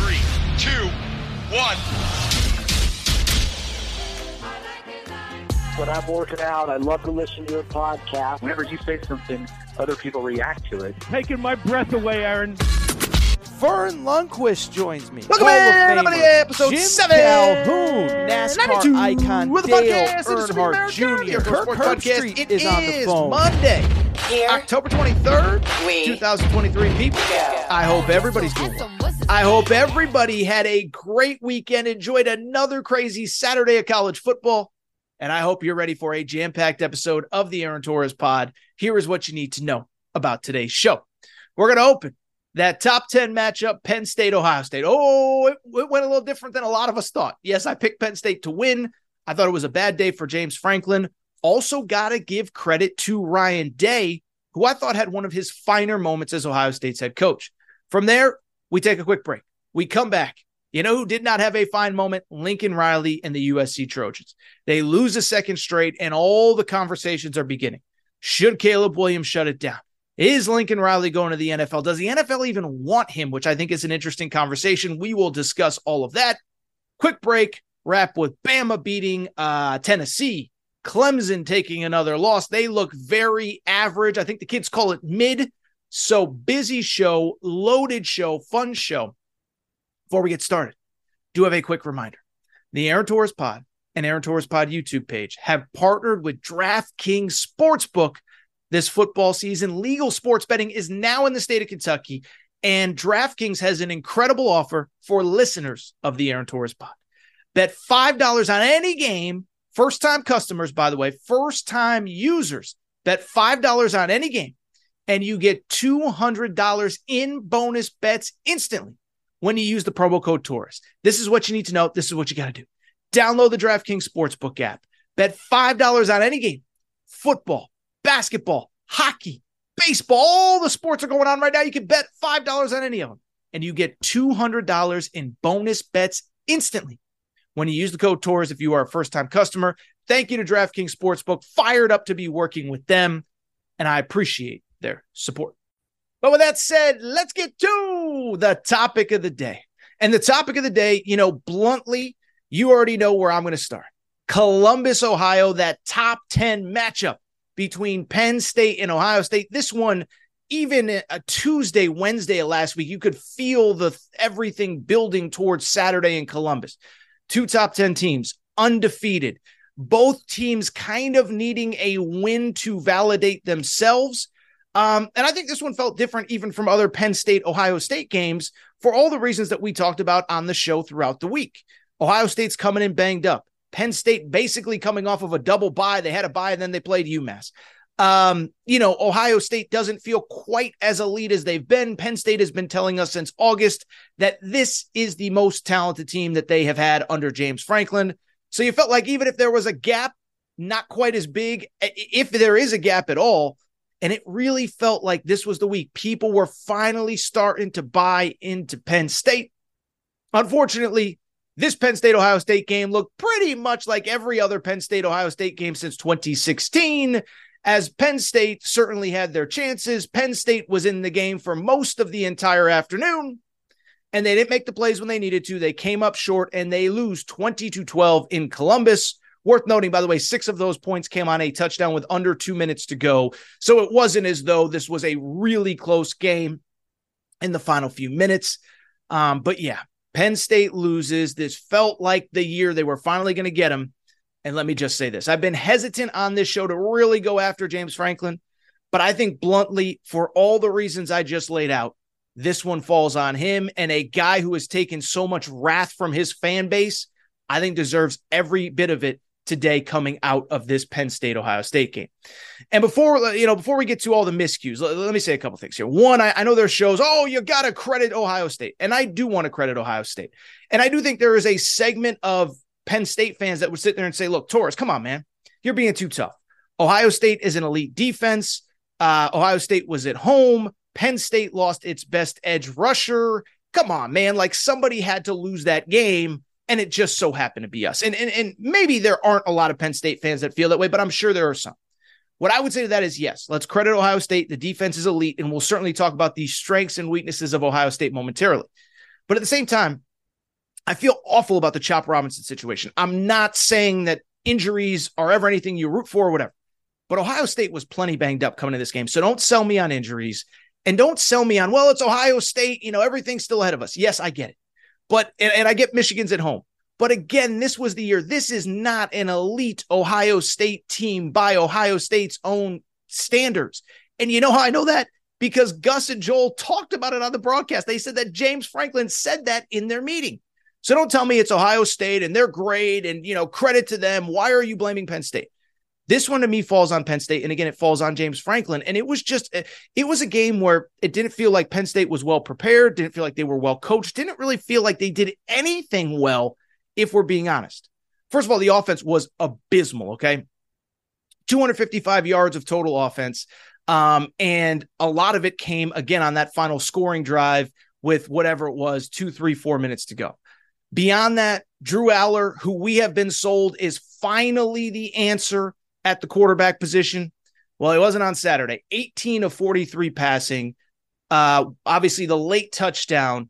Three, two, one. When I'm working out, I love to listen to your podcast. Whenever you say something, other people react to it. Taking my breath away, Aaron. Verne Lundquist joins me. Welcome in, everybody, episode Jim seven. Calhoun, NASCAR 92 icon with the Dale podcast, Earnhardt Jr. your Kirk Sports Kirk podcast. Street It is on the phone. Monday, Here October 23rd, we 2023. People, I hope everybody's doing well. I hope everybody had a great weekend, enjoyed another crazy Saturday of college football, and I hope you're ready for a jam packed episode of the Aaron Torres pod. Here is what you need to know about today's show. We're going to open that top 10 matchup, Penn State, Ohio State. Oh, it, it went a little different than a lot of us thought. Yes, I picked Penn State to win. I thought it was a bad day for James Franklin. Also, got to give credit to Ryan Day, who I thought had one of his finer moments as Ohio State's head coach. From there, we take a quick break. We come back. You know who did not have a fine moment? Lincoln Riley and the USC Trojans. They lose a second straight, and all the conversations are beginning. Should Caleb Williams shut it down? Is Lincoln Riley going to the NFL? Does the NFL even want him? Which I think is an interesting conversation. We will discuss all of that. Quick break, wrap with Bama beating uh, Tennessee, Clemson taking another loss. They look very average. I think the kids call it mid. So busy show, loaded show, fun show. Before we get started, do have a quick reminder. The Aaron Torres Pod and Aaron Torres Pod YouTube page have partnered with DraftKings Sportsbook this football season. Legal sports betting is now in the state of Kentucky, and DraftKings has an incredible offer for listeners of the Aaron Torres Pod. Bet $5 on any game. First time customers, by the way, first time users, bet $5 on any game, and you get $200 in bonus bets instantly when you use the promo code Torres. This is what you need to know. This is what you got to do. Download the DraftKings Sportsbook app. Bet $5 on any game football, basketball, hockey, baseball, all the sports are going on right now. You can bet $5 on any of them, and you get $200 in bonus bets instantly when you use the code TORS if you are a first time customer. Thank you to DraftKings Sportsbook. Fired up to be working with them, and I appreciate their support. But with that said, let's get to the topic of the day. And the topic of the day, you know, bluntly, you already know where I'm going to start. Columbus, Ohio, that top 10 matchup between Penn State and Ohio State. This one, even a Tuesday, Wednesday last week, you could feel the everything building towards Saturday in Columbus. Two top 10 teams, undefeated. Both teams kind of needing a win to validate themselves. Um, and I think this one felt different even from other Penn State, Ohio State games for all the reasons that we talked about on the show throughout the week. Ohio State's coming in banged up. Penn State basically coming off of a double bye. They had a bye and then they played UMass. Um, you know, Ohio State doesn't feel quite as elite as they've been. Penn State has been telling us since August that this is the most talented team that they have had under James Franklin. So you felt like even if there was a gap, not quite as big, if there is a gap at all, and it really felt like this was the week people were finally starting to buy into Penn State. Unfortunately, this Penn State Ohio State game looked pretty much like every other Penn State Ohio State game since 2016. As Penn State certainly had their chances, Penn State was in the game for most of the entire afternoon, and they didn't make the plays when they needed to. They came up short and they lose 20 to 12 in Columbus. Worth noting, by the way, six of those points came on a touchdown with under two minutes to go. So it wasn't as though this was a really close game in the final few minutes. Um, but yeah, Penn State loses. This felt like the year they were finally going to get him. And let me just say this I've been hesitant on this show to really go after James Franklin, but I think bluntly, for all the reasons I just laid out, this one falls on him and a guy who has taken so much wrath from his fan base, I think deserves every bit of it today coming out of this Penn State Ohio State game. And before you know, before we get to all the miscues, let, let me say a couple things here. One, I, I know there's shows, oh, you got to credit Ohio State, and I do want to credit Ohio State, and I do think there is a segment of Penn State fans that would sit there and say, look, Torres, come on, man, you're being too tough. Ohio State is an elite defense. Uh, Ohio State was at home. Penn State lost its best edge rusher. Come on, man. Like somebody had to lose that game and it just so happened to be us. And, and and maybe there aren't a lot of Penn State fans that feel that way, but I'm sure there are some. What I would say to that is yes, let's credit Ohio State. The defense is elite, and we'll certainly talk about the strengths and weaknesses of Ohio State momentarily. But at the same time, I feel awful about the Chop Robinson situation. I'm not saying that injuries are ever anything you root for or whatever, but Ohio State was plenty banged up coming to this game. So don't sell me on injuries and don't sell me on, well, it's Ohio State. You know, everything's still ahead of us. Yes, I get it. But and, and I get Michigan's at home. But again, this was the year. This is not an elite Ohio State team by Ohio State's own standards. And you know how I know that? Because Gus and Joel talked about it on the broadcast. They said that James Franklin said that in their meeting. So don't tell me it's Ohio State and they're great and, you know, credit to them. Why are you blaming Penn State? This one to me falls on Penn State. And again, it falls on James Franklin. And it was just, it was a game where it didn't feel like Penn State was well prepared, didn't feel like they were well coached, didn't really feel like they did anything well, if we're being honest. First of all, the offense was abysmal. Okay. 255 yards of total offense. Um, and a lot of it came again on that final scoring drive with whatever it was, two, three, four minutes to go. Beyond that, Drew Allar, who we have been sold is finally the answer at the quarterback position. Well, he wasn't on Saturday. 18 of 43 passing. Uh, obviously, the late touchdown,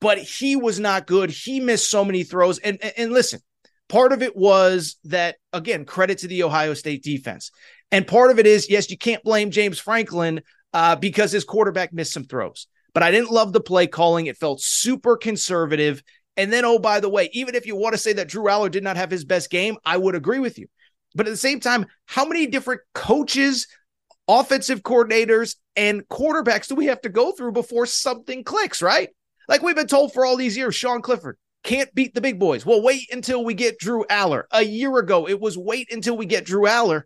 but he was not good. He missed so many throws. And, and, and listen, part of it was that, again, credit to the Ohio State defense. And part of it is, yes, you can't blame James Franklin uh, because his quarterback missed some throws. But I didn't love the play calling. It felt super conservative. And then, oh, by the way, even if you want to say that Drew Allar did not have his best game, I would agree with you. But at the same time, how many different coaches, offensive coordinators, and quarterbacks do we have to go through before something clicks, right? Like we've been told for all these years, Sean Clifford can't beat the big boys. Well, wait until we get Drew Allar. A year ago, it was wait until we get Drew Allar.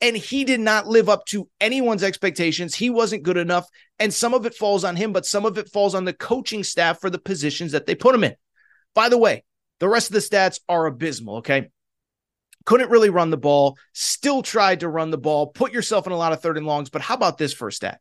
And he did not live up to anyone's expectations. He wasn't good enough. And some of it falls on him, but some of it falls on the coaching staff for the positions that they put him in. By the way, the rest of the stats are abysmal. Okay couldn't really run the ball, still tried to run the ball, put yourself in a lot of third and longs. But how about this first stat?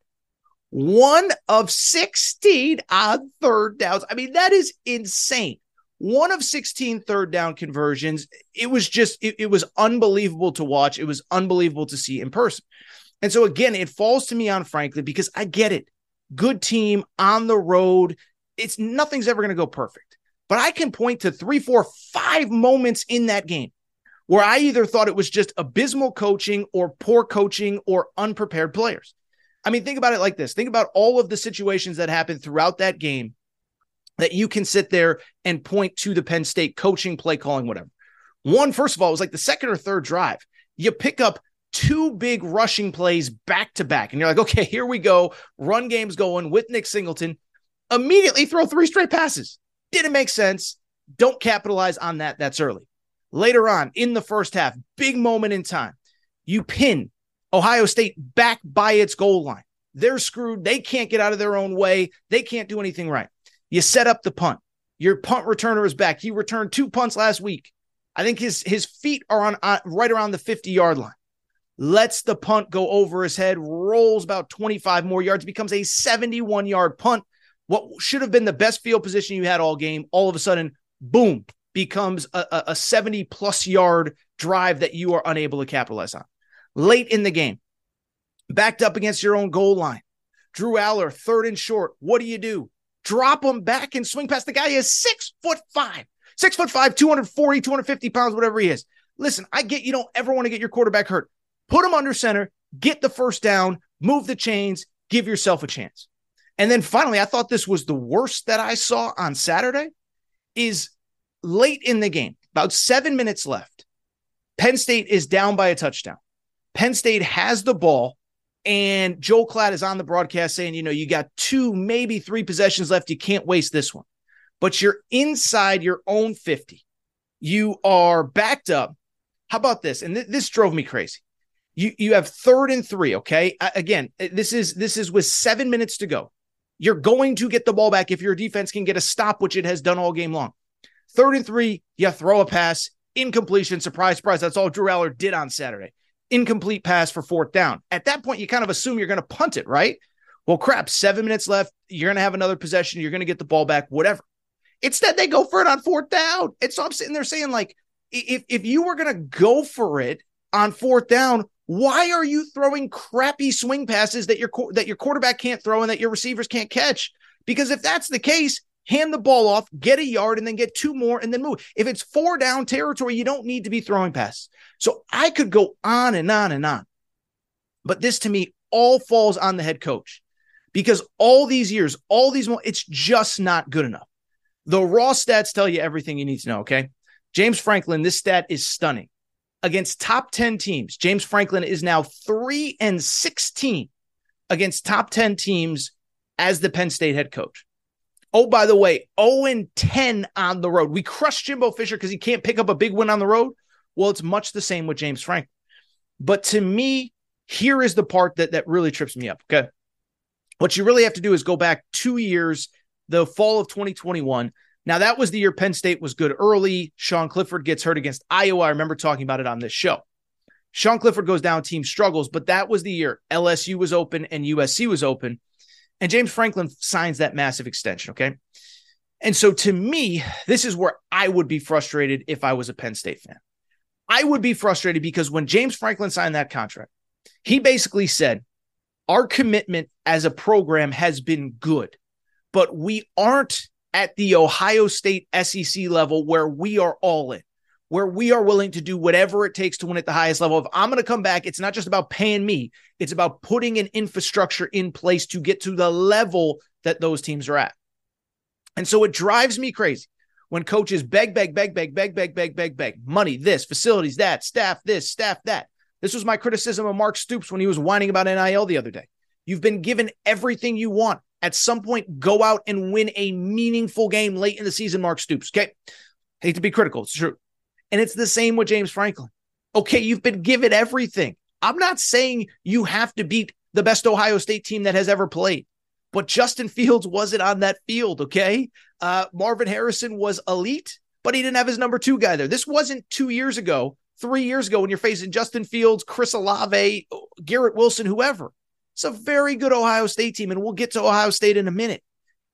One of 16 on third downs. I mean, that is insane. One of 16 third down conversions. It was just, it, it was unbelievable to watch. It was unbelievable to see in person. And so, again, it falls to me on Franklin because I get it. Good team on the road. It's nothing's ever going to go perfect. But I can point to three, four, five moments in that game where I either thought it was just abysmal coaching or poor coaching or unprepared players. I mean, think about it like this think about all of the situations that happened throughout that game that you can sit there and point to the Penn State coaching, play calling, whatever. One, first of all, was like the second or third drive. You pick up two big rushing plays back to back, and you're like, okay, here we go. Run game's going with Nick Singleton. Immediately throw three straight passes. Didn't make sense. Don't capitalize on that. That's early. Later on in the first half, big moment in time, you pin Ohio State back by its goal line. They're screwed. They can't get out of their own way. They can't do anything right. You set up the punt. Your punt returner is back. He returned two punts last week. I think his his feet are on uh, right around the 50 yard line. Lets the punt go over his head, rolls about 25 more yards, becomes a 71 yard punt. What should have been the best field position you had all game, all of a sudden, boom, becomes a, a 70 plus yard drive that you are unable to capitalize on. Late in the game, backed up against your own goal line. Drew Allar, third and short. What do you do? Drop him back and swing past the guy. He is six foot five, six foot five, 240, 250 pounds, whatever he is. Listen, I get you don't ever want to get your quarterback hurt. Put him under center, get the first down, move the chains, give yourself a chance. And then finally, I thought this was the worst that I saw on Saturday is late in the game, about seven minutes left. Penn State is down by a touchdown. Penn State has the ball, and Joel Klatt is on the broadcast saying, you know, you got two, maybe three possessions left. You can't waste this one. But you're inside your own 50. You are backed up. How about this? And th- this drove me crazy. You you have third and three. Okay, again, this is this is with seven minutes to go. You're going to get the ball back if your defense can get a stop, which it has done all game long. Third and three, you throw a pass, incompletion. Surprise, surprise. That's all Drew Allar did on Saturday. Incomplete pass for fourth down. At that point, you kind of assume you're going to punt it, right? Well, crap, seven minutes left. You're going to have another possession. You're going to get the ball back, whatever. Instead, they go for it on fourth down. And so I'm sitting there saying, like, if, if you were going to go for it on fourth down, why are you throwing crappy swing passes that your that your quarterback can't throw and that your receivers can't catch? Because if that's the case, hand the ball off, get a yard, and then get two more and then move. If it's four down territory, you don't need to be throwing passes. So I could go on and on and on. But this to me all falls on the head coach because all these years, all these, it's just not good enough. The raw stats tell you everything you need to know. Okay. James Franklin, this stat is stunning against top 10 teams. James Franklin is now 3 and 16 against top 10 teams as the Penn State head coach. Oh, by the way, 0 and 10 on the road. We crushed Jimbo Fisher because he can't pick up a big win on the road. Well, it's much the same with James Franklin. But to me, here is the part that, that really trips me up. Okay. What you really have to do is go back two years, the fall of 2021. Now, that was the year Penn State was good early. Sean Clifford gets hurt against Iowa. I remember talking about it on this show. Sean Clifford goes down, team struggles, but that was the year LSU was open and USC was open. And James Franklin signs that massive extension. Okay. And so to me, this is where I would be frustrated if I was a Penn State fan. I would be frustrated because when James Franklin signed that contract, he basically said, Our commitment as a program has been good, but we aren't at the Ohio State SEC level where we are all in, where we are willing to do whatever it takes to win at the highest level. If I'm going to come back, it's not just about paying me, it's about putting an infrastructure in place to get to the level that those teams are at. And so it drives me crazy when coaches beg, beg, beg, beg, beg, beg, beg, beg, beg, money, this, facilities, that, staff, this, staff, that. This was my criticism of Mark Stoops when he was whining about NIL the other day. You've been given everything you want at some point go out and win a meaningful game late in the season, Mark Stoops. Okay. Hate to be critical. It's true. And it's the same with James Franklin. Okay. You've been given everything. I'm not saying you have to beat the best Ohio State team that has ever played, but Justin Fields wasn't on that field. Okay. Uh, Marvin Harrison was elite, but he didn't have his number two guy there. This wasn't two years ago, three years ago when you're facing Justin Fields, Chris Olave, Garrett Wilson, whoever. It's a very good Ohio State team, and we'll get to Ohio State in a minute.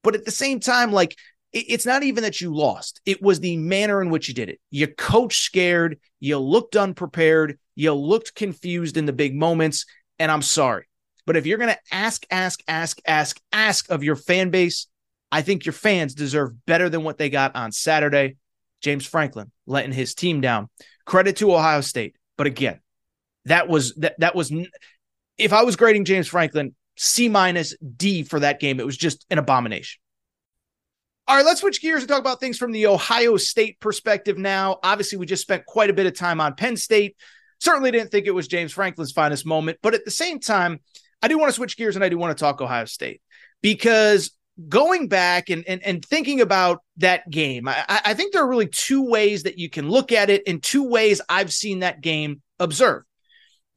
But at the same time, like it's not even that you lost, it was the manner in which you did it. You coach scared, you looked unprepared, you looked confused in the big moments. And I'm sorry. But if you're going to ask, ask, ask, ask, ask of your fan base, I think your fans deserve better than what they got on Saturday. James Franklin letting his team down. Credit to Ohio State. But again, that was that that was if I was grading James Franklin, C minus D for that game, it was just an abomination. All right, let's switch gears and talk about things from the Ohio State perspective now. Obviously, we just spent quite a bit of time on Penn State. Certainly didn't think it was James Franklin's finest moment, but at the same time, I do want to switch gears and I do want to talk Ohio State because going back and, and, and thinking about that game, I, I think there are really two ways that you can look at it, and two ways I've seen that game observed.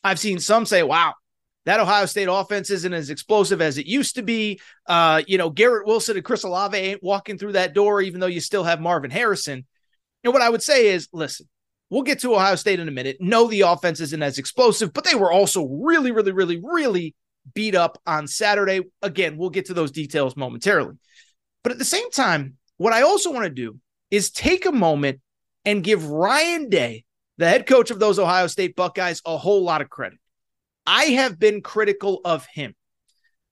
I've seen some say, wow, that Ohio State offense isn't as explosive as it used to be. Uh, you know, Garrett Wilson and Chris Olave ain't walking through that door, even though you still have Marvin Harrison. And what I would say is, listen, we'll get to Ohio State in a minute. No, the offense isn't as explosive, but they were also really, really, really, really beat up on Saturday. Again, we'll get to those details momentarily. But at the same time, what I also want to do is take a moment and give Ryan Day, the head coach of those Ohio State Buckeyes, a whole lot of credit. I have been critical of him,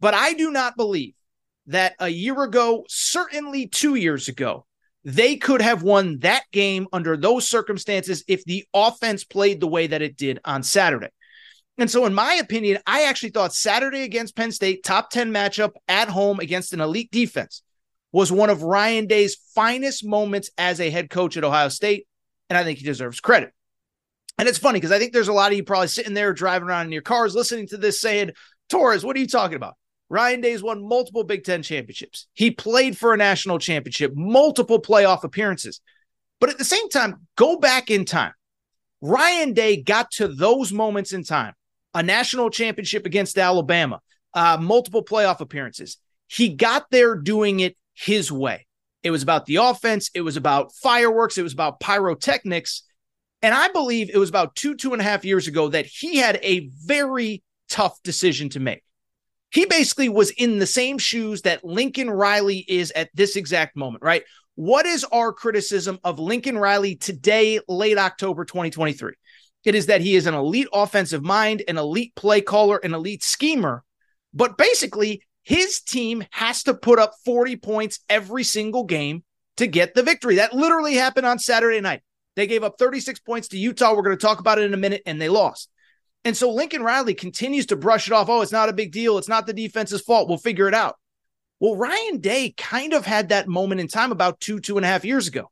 but I do not believe that a year ago, certainly two years ago, they could have won that game under those circumstances if the offense played the way that it did on Saturday. And so, in my opinion, I actually thought Saturday against Penn State, top 10 matchup at home against an elite defense, was one of Ryan Day's finest moments as a head coach at Ohio State. And I think he deserves credit. And it's funny because I think there's a lot of you probably sitting there driving around in your cars listening to this saying, Torres, what are you talking about? Ryan Day's won multiple Big Ten championships. He played for a national championship, multiple playoff appearances. But at the same time, go back in time. Ryan Day got to those moments in time a national championship against Alabama, uh, multiple playoff appearances. He got there doing it his way. It was about the offense, it was about fireworks, it was about pyrotechnics. And I believe it was about two, two and a half years ago that he had a very tough decision to make. He basically was in the same shoes that Lincoln Riley is at this exact moment, right? What is our criticism of Lincoln Riley today, late October 2023? It is that he is an elite offensive mind, an elite play caller, an elite schemer. But basically, his team has to put up 40 points every single game to get the victory. That literally happened on Saturday night. They gave up 36 points to Utah. We're going to talk about it in a minute, and they lost. And so Lincoln Riley continues to brush it off. Oh, it's not a big deal. It's not the defense's fault. We'll figure it out. Well, Ryan Day kind of had that moment in time about two, two and a half years ago.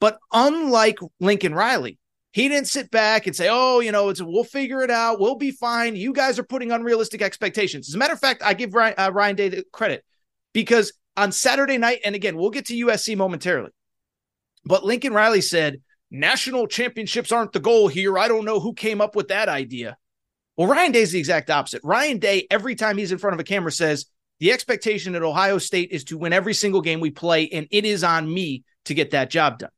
But unlike Lincoln Riley, he didn't sit back and say, "Oh, you know, it's we'll figure it out. We'll be fine." You guys are putting unrealistic expectations. As a matter of fact, I give Ryan, uh, Ryan Day the credit because on Saturday night, and again, we'll get to USC momentarily, but Lincoln Riley said, "National championships aren't the goal here. I don't know who came up with that idea." Well, Ryan Day is the exact opposite. Ryan Day, every time he's in front of a camera, says the expectation at Ohio State is to win every single game we play, and it is on me to get that job done.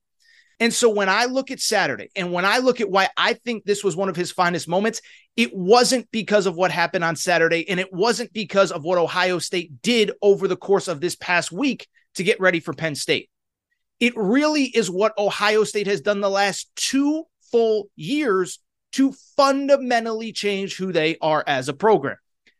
And so when I look at Saturday and when I look at why I think this was one of his finest moments, it wasn't because of what happened on Saturday and it wasn't because of what Ohio State did over the course of this past week to get ready for Penn State. It really is what Ohio State has done the last two full years to fundamentally change who they are as a program.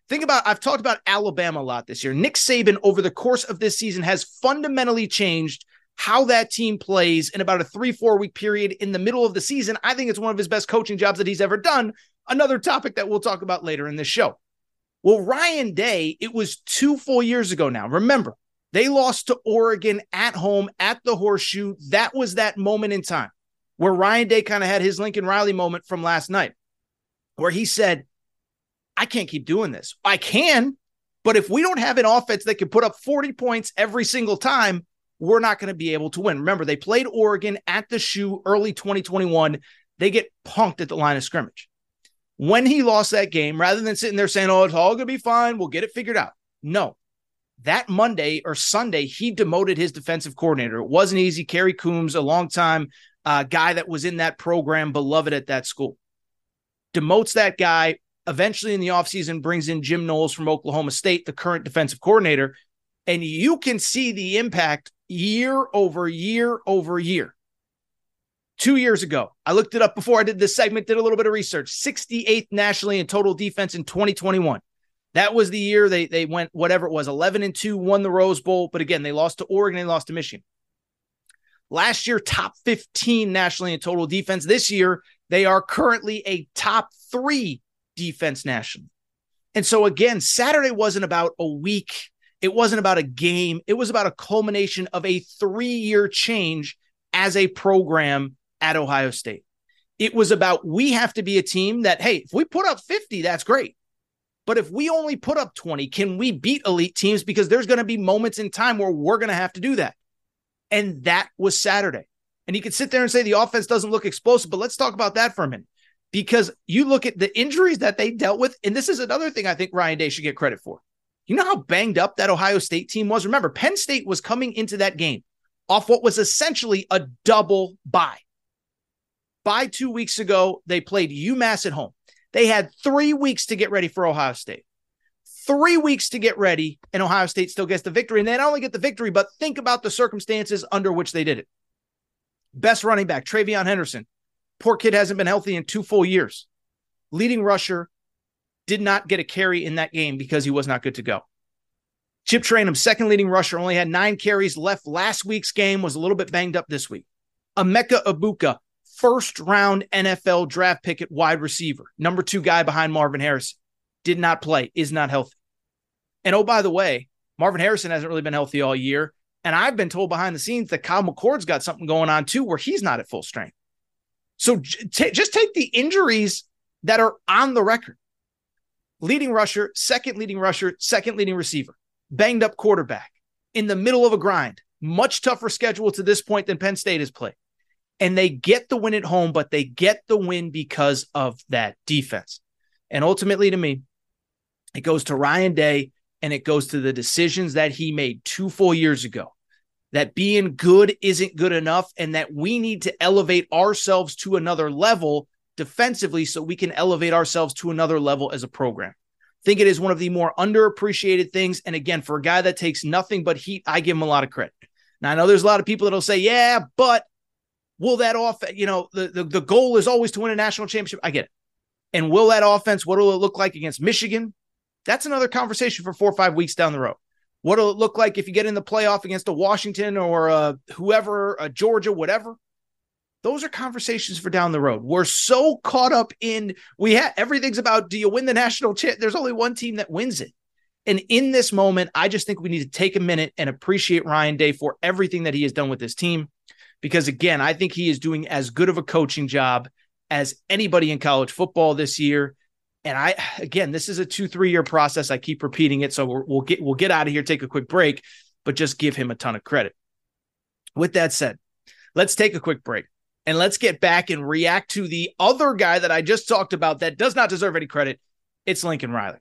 Think about, I've talked about Alabama a lot this year. Nick Saban, over the course of this season, has fundamentally changed how that team plays in about a three, four week period in the middle of the season. I think it's one of his best coaching jobs that he's ever done. Another topic that we'll talk about later in this show. Well, Ryan Day, it was two full years ago now. Remember, they lost to Oregon at home at the horseshoe. That was that moment in time where Ryan Day kind of had his Lincoln Riley moment from last night, where he said, I can't keep doing this. I can, but if we don't have an offense that can put up 40 points every single time, we're not going to be able to win. Remember, they played Oregon at the shoe early 2021. They get punked at the line of scrimmage. When he lost that game, rather than sitting there saying, oh, it's all going to be fine, we'll get it figured out. No. That Monday or Sunday, he demoted his defensive coordinator. It wasn't easy. Kerry Coombs, a longtime uh, guy that was in that program, beloved at that school, demotes that guy. Eventually, in the offseason, brings in Jim Knowles from Oklahoma State, the current defensive coordinator. And you can see the impact year over year over year. Two years ago, I looked it up before I did this segment, did a little bit of research. 68th nationally in total defense in 2021. That was the year they they went whatever it was, 11 and 2, won the Rose Bowl, but again, they lost to Oregon, they lost to Michigan. Last year, top 15 nationally in total defense. This year, they are currently a top three defense nationally. And so, again, Saturday wasn't about a week it wasn't about a game, it was about a culmination of a three year change as a program at Ohio State. It was about we have to be a team that, hey, if we put up 50, that's great. But if we only put up 20, can we beat elite teams? Because there's going to be moments in time where we're going to have to do that. And that was Saturday. And you could sit there and say the offense doesn't look explosive, but let's talk about that for a minute. Because you look at the injuries that they dealt with, and this is another thing I think Ryan Day should get credit for. You know how banged up that Ohio State team was? Remember, Penn State was coming into that game off what was essentially a double bye. By two weeks ago, they played UMass at home. They had three weeks to get ready for Ohio State. Three weeks to get ready, and Ohio State still gets the victory. And they not only get the victory, but think about the circumstances under which they did it. Best running back, TreVeyon Henderson. Poor kid hasn't been healthy in two full years. Leading rusher, did not get a carry in that game because he was not good to go. Chip Trayanum, second leading rusher, only had nine carries left last week's game, was a little bit banged up this week. Emeka Egbuka, first round NFL draft pick at wide receiver, number two guy behind Marvin Harrison, did not play, is not healthy. And oh, by the way, Marvin Harrison hasn't really been healthy all year. And I've been told behind the scenes that Kyle McCord's got something going on too, where he's not at full strength. So j- just take the injuries that are on the record leading rusher, second leading rusher, second leading receiver, banged up quarterback in the middle of a grind, much tougher schedule to this point than Penn State has played. And they get the win at home, but they get the win because of that defense. And ultimately, to me, it goes to Ryan Day and it goes to the decisions that he made two full years ago that being good isn't good enough and that we need to elevate ourselves to another level defensively so we can elevate ourselves to another level as a program. Think it is one of the more underappreciated things. And again, for a guy that takes nothing but heat, I give him a lot of credit. Now, I know there's a lot of people that'll say, yeah, but will that off, you know, the, the, the goal is always to win a national championship. I get it. And will that offense, what will it look like against Michigan? That's another conversation for four or five weeks down the road. What'll it look like if you get in the playoff against a Washington or a whoever, a Georgia, whatever? Those are conversations for down the road. We're so caught up in we have everything's about do you win the national champ? There's only one team that wins it. And in this moment, I just think we need to take a minute and appreciate Ryan Day for everything that he has done with this team. Because again, I think he is doing as good of a coaching job as anybody in college football this year. And I, again, this is a two, three year process. I keep repeating it. So we will get, we'll get out of here, take a quick break, but just give him a ton of credit. With that said, let's take a quick break and let's get back and react to the other guy that I just talked about that does not deserve any credit. It's Lincoln Riley.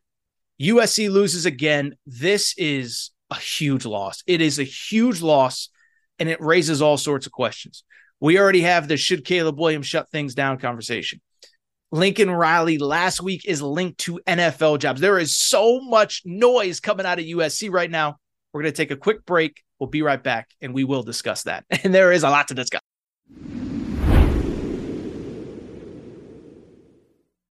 USC loses again. This is a huge loss. It is a huge loss and it raises all sorts of questions. We already have the should Caleb Williams shut things down conversation. Lincoln Riley last week is linked to NFL jobs. There is so much noise coming out of USC right now. We're going to take a quick break. We'll be right back and we will discuss that. And there is a lot to discuss.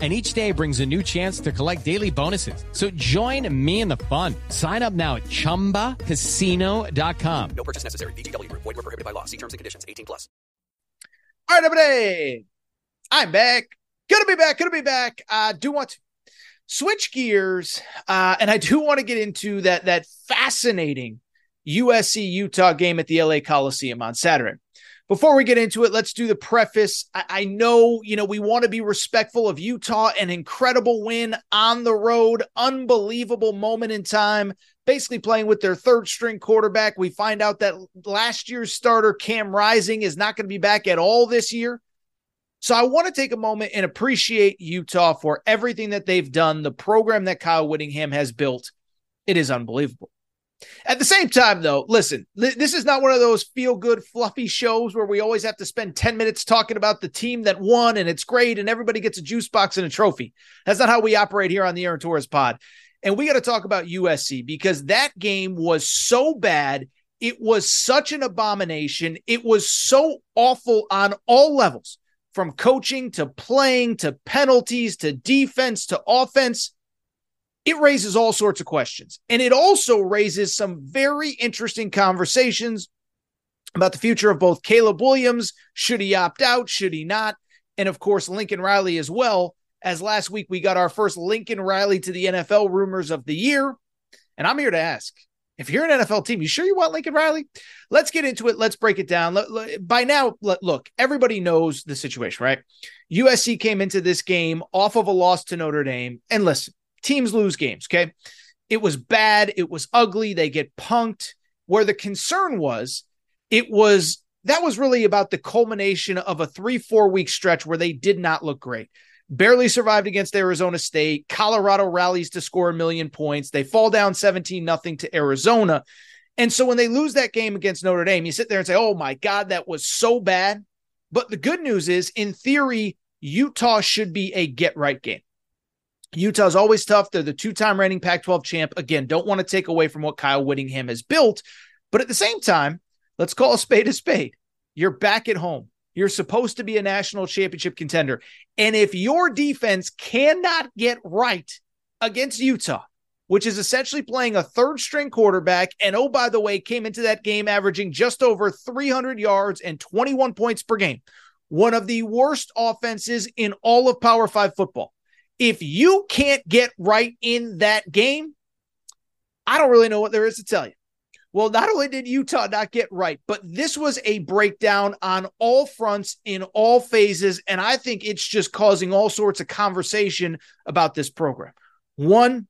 and each day brings a new chance to collect daily bonuses. So join me in the fun. Sign up now at ChumbaCasino.com. No purchase necessary. VGW. Void were prohibited by law. See terms and conditions. 18 plus. All right, everybody. I'm back. Gonna be back. Gonna be back. I do want to switch gears, uh, and I do want to get into that that fascinating USC Utah game at the LA Coliseum on Saturday. Before we get into it, let's do the preface. I, I know, you know, we want to be respectful of Utah, an incredible win on the road, unbelievable moment in time, basically playing with their third string quarterback. We find out that last year's starter, Cam Rising, is not going to be back at all this year. So I want to take a moment and appreciate Utah for everything that they've done, the program that Kyle Whittingham has built. It is unbelievable. At the same time, though, listen, this is not one of those feel good, fluffy shows where we always have to spend 10 minutes talking about the team that won and it's great and everybody gets a juice box and a trophy. That's not how we operate here on the Aaron Torres pod. And we got to talk about USC because that game was so bad. It was such an abomination. It was so awful on all levels from coaching to playing to penalties to defense to offense it raises all sorts of questions. And it also raises some very interesting conversations about the future of both Caleb Williams. Should he opt out? Should he not? And of course, Lincoln Riley as well. As last week we got our first Lincoln Riley to the NFL rumors of the year. And I'm here to ask if you're an NFL team, you sure you want Lincoln Riley? Let's get into it. Let's break it down. By now, look, everybody knows the situation, right? USC came into this game off of a loss to Notre Dame. And listen, teams lose games, okay? It was bad. It was ugly. They get punked. Where the concern was, it was that was really about the culmination of a three, four week stretch where they did not look great. Barely survived against Arizona State. Colorado rallies to score a million points. They fall down 17 nothing to Arizona. And so when they lose that game against Notre Dame, you sit there and say, oh my God, that was so bad. But the good news is, in theory, Utah should be a get right game. Utah's always tough. They're the two time reigning Pac 12 champ. Again, don't want to take away from what Kyle Whittingham has built. But at the same time, let's call a spade a spade. You're back at home. You're supposed to be a national championship contender. And if your defense cannot get right against Utah, which is essentially playing a third string quarterback, and oh, by the way, came into that game averaging just over 300 yards and 21 points per game, one of the worst offenses in all of Power Five football. If you can't get right in that game, I don't really know what there is to tell you. Well, not only did Utah not get right, but this was a breakdown on all fronts in all phases. And I think it's just causing all sorts of conversation about this program. One,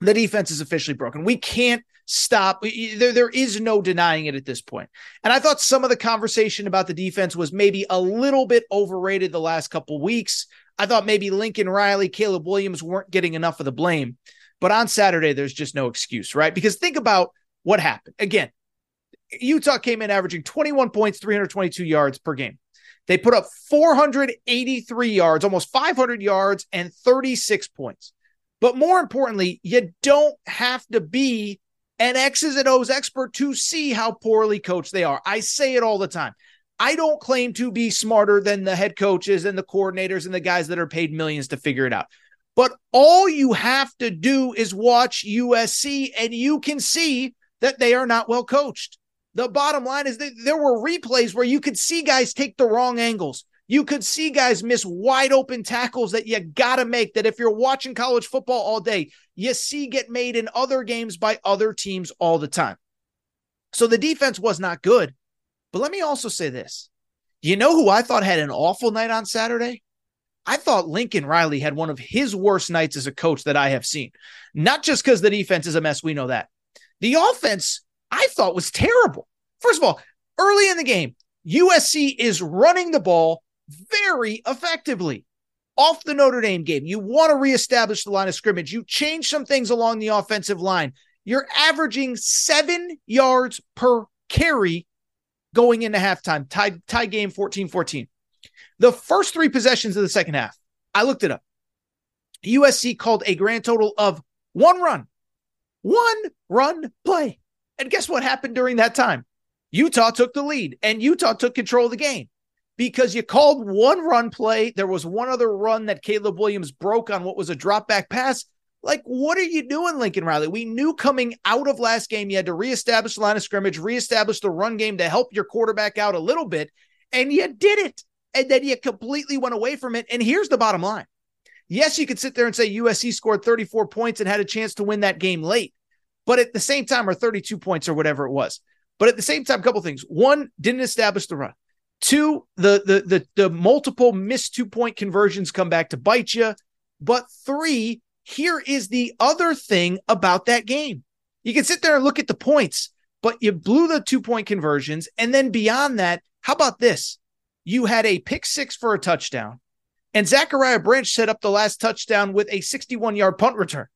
the defense is officially broken. We can't stop. There, there is no denying it at this point. And I thought some of the conversation about the defense was maybe a little bit overrated the last couple weeks. I thought maybe Lincoln Riley, Caleb Williams weren't getting enough of the blame. But on Saturday, there's just no excuse, right? Because think about what happened. Again, Utah came in averaging 21 points, 322 yards per game. They put up 483 yards, almost 500 yards, and 36 points. But more importantly, you don't have to be an X's and O's expert to see how poorly coached they are. I say it all the time. I don't claim to be smarter than the head coaches and the coordinators and the guys that are paid millions to figure it out. But all you have to do is watch USC and you can see that they are not well coached. The bottom line is that there were replays where you could see guys take the wrong angles. You could see guys miss wide open tackles that you got to make that if you're watching college football all day, you see get made in other games by other teams all the time. So the defense was not good. But let me also say this. You know who I thought had an awful night on Saturday? I thought Lincoln Riley had one of his worst nights as a coach that I have seen. Not just because the defense is a mess, we know that. The offense, I thought, was terrible. First of all, early in the game, USC is running the ball very effectively. Off the Notre Dame game, you want to reestablish the line of scrimmage. You change some things along the offensive line. You're averaging seven yards per carry going into halftime, tie, tie game 14 14. The first three possessions of the second half, I looked it up. USC called a grand total of one run, one run play. And guess what happened during that time? Utah took the lead and Utah took control of the game because you called one run play. There was one other run that Caleb Williams broke on what was a drop back pass. Like, what are you doing, Lincoln Riley? We knew coming out of last game you had to reestablish the line of scrimmage, reestablish the run game to help your quarterback out a little bit, and you did it. And then you completely went away from it. And here's the bottom line. Yes, you could sit there and say USC scored 34 points and had a chance to win that game late, but at the same time, or 32 points or whatever it was. But at the same time, a couple things. One, didn't establish the run. Two, the the the, the multiple missed two point conversions come back to bite you. But three, here is the other thing about that game. You can sit there and look at the points, but you blew the two point conversions. And then beyond that, how about this? You had a pick six for a touchdown, and Zachariah Branch set up the last touchdown with a 61 yard punt return.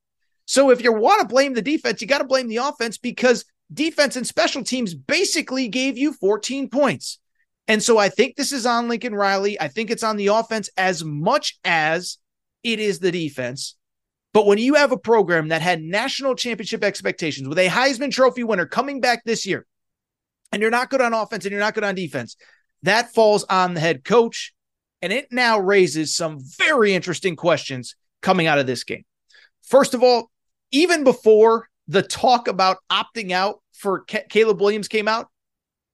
So if you want to blame the defense, you got to blame the offense because defense and special teams basically gave you 14 points. And so I think this is on Lincoln Riley. I think it's on the offense as much as it is the defense. But when you have a program that had national championship expectations with a Heisman Trophy winner coming back this year, and you're not good on offense and you're not good on defense, that falls on the head coach. And it now raises some very interesting questions coming out of this game. First of all, even before the talk about opting out for Caleb Williams came out,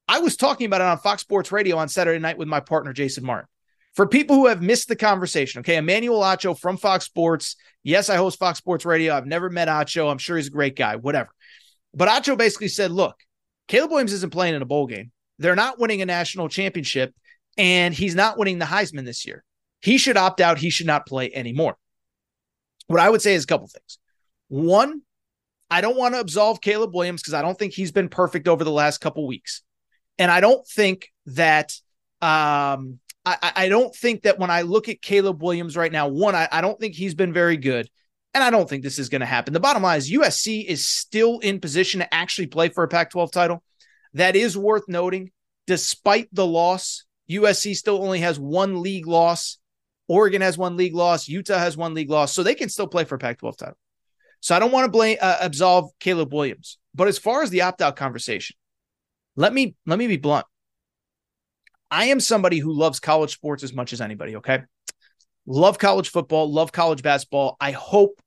I was talking about it on Fox Sports Radio on Saturday night with my partner, Jason Martin. For people who have missed the conversation, okay, Emmanuel Acho from Fox Sports. Yes, I host Fox Sports Radio. I've never met Acho. I'm sure he's a great guy, whatever. But Acho basically said, look, Caleb Williams isn't playing in a bowl game. They're not winning a national championship, and he's not winning the Heisman this year. He should opt out. He should not play anymore. What I would say is a couple things. One, I don't want to absolve Caleb Williams because I don't think he's been perfect over the last couple weeks. And I don't think that um, I, I, don't think that when I look at Caleb Williams right now, one, I, I don't think he's been very good. And I don't think this is going to happen. The bottom line is USC is still in position to actually play for a Pac 12 title. That is worth noting. Despite the loss, USC still only has one league loss. Oregon has one league loss. Utah has one league loss. So they can still play for a Pac 12 title. So I don't want to blame uh, absolve Caleb Williams. But as far as the opt out conversation, let me let me be blunt. I am somebody who loves college sports as much as anybody, okay? Love college football, love college basketball. I hope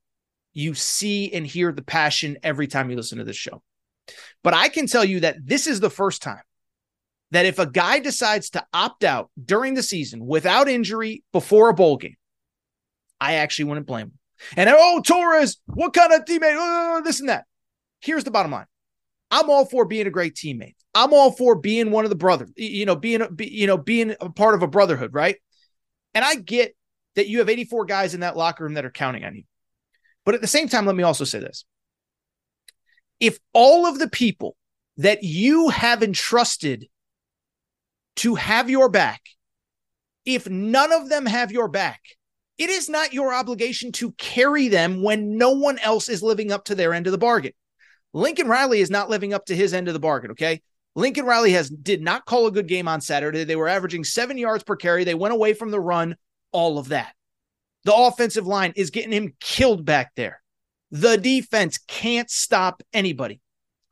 you see and hear the passion every time you listen to this show. But I can tell you that this is the first time that if a guy decides to opt out during the season without injury before a bowl game, I actually wouldn't blame him. And oh, Torres, what kind of teammate? Oh, this and that. Here's the bottom line I'm all for being a great teammate. I'm all for being one of the brothers, you know, being, you know, being a part of a brotherhood, right? And I get that you have 84 guys in that locker room that are counting on you. But at the same time, let me also say this. If all of the people that you have entrusted to have your back, if none of them have your back, it is not your obligation to carry them when no one else is living up to their end of the bargain. Lincoln Riley is not living up to his end of the bargain, okay? Lincoln Riley has did not call a good game on Saturday. They were averaging 7 yards per carry. They went away from the run, all of that. The offensive line is getting him killed back there. The defense can't stop anybody.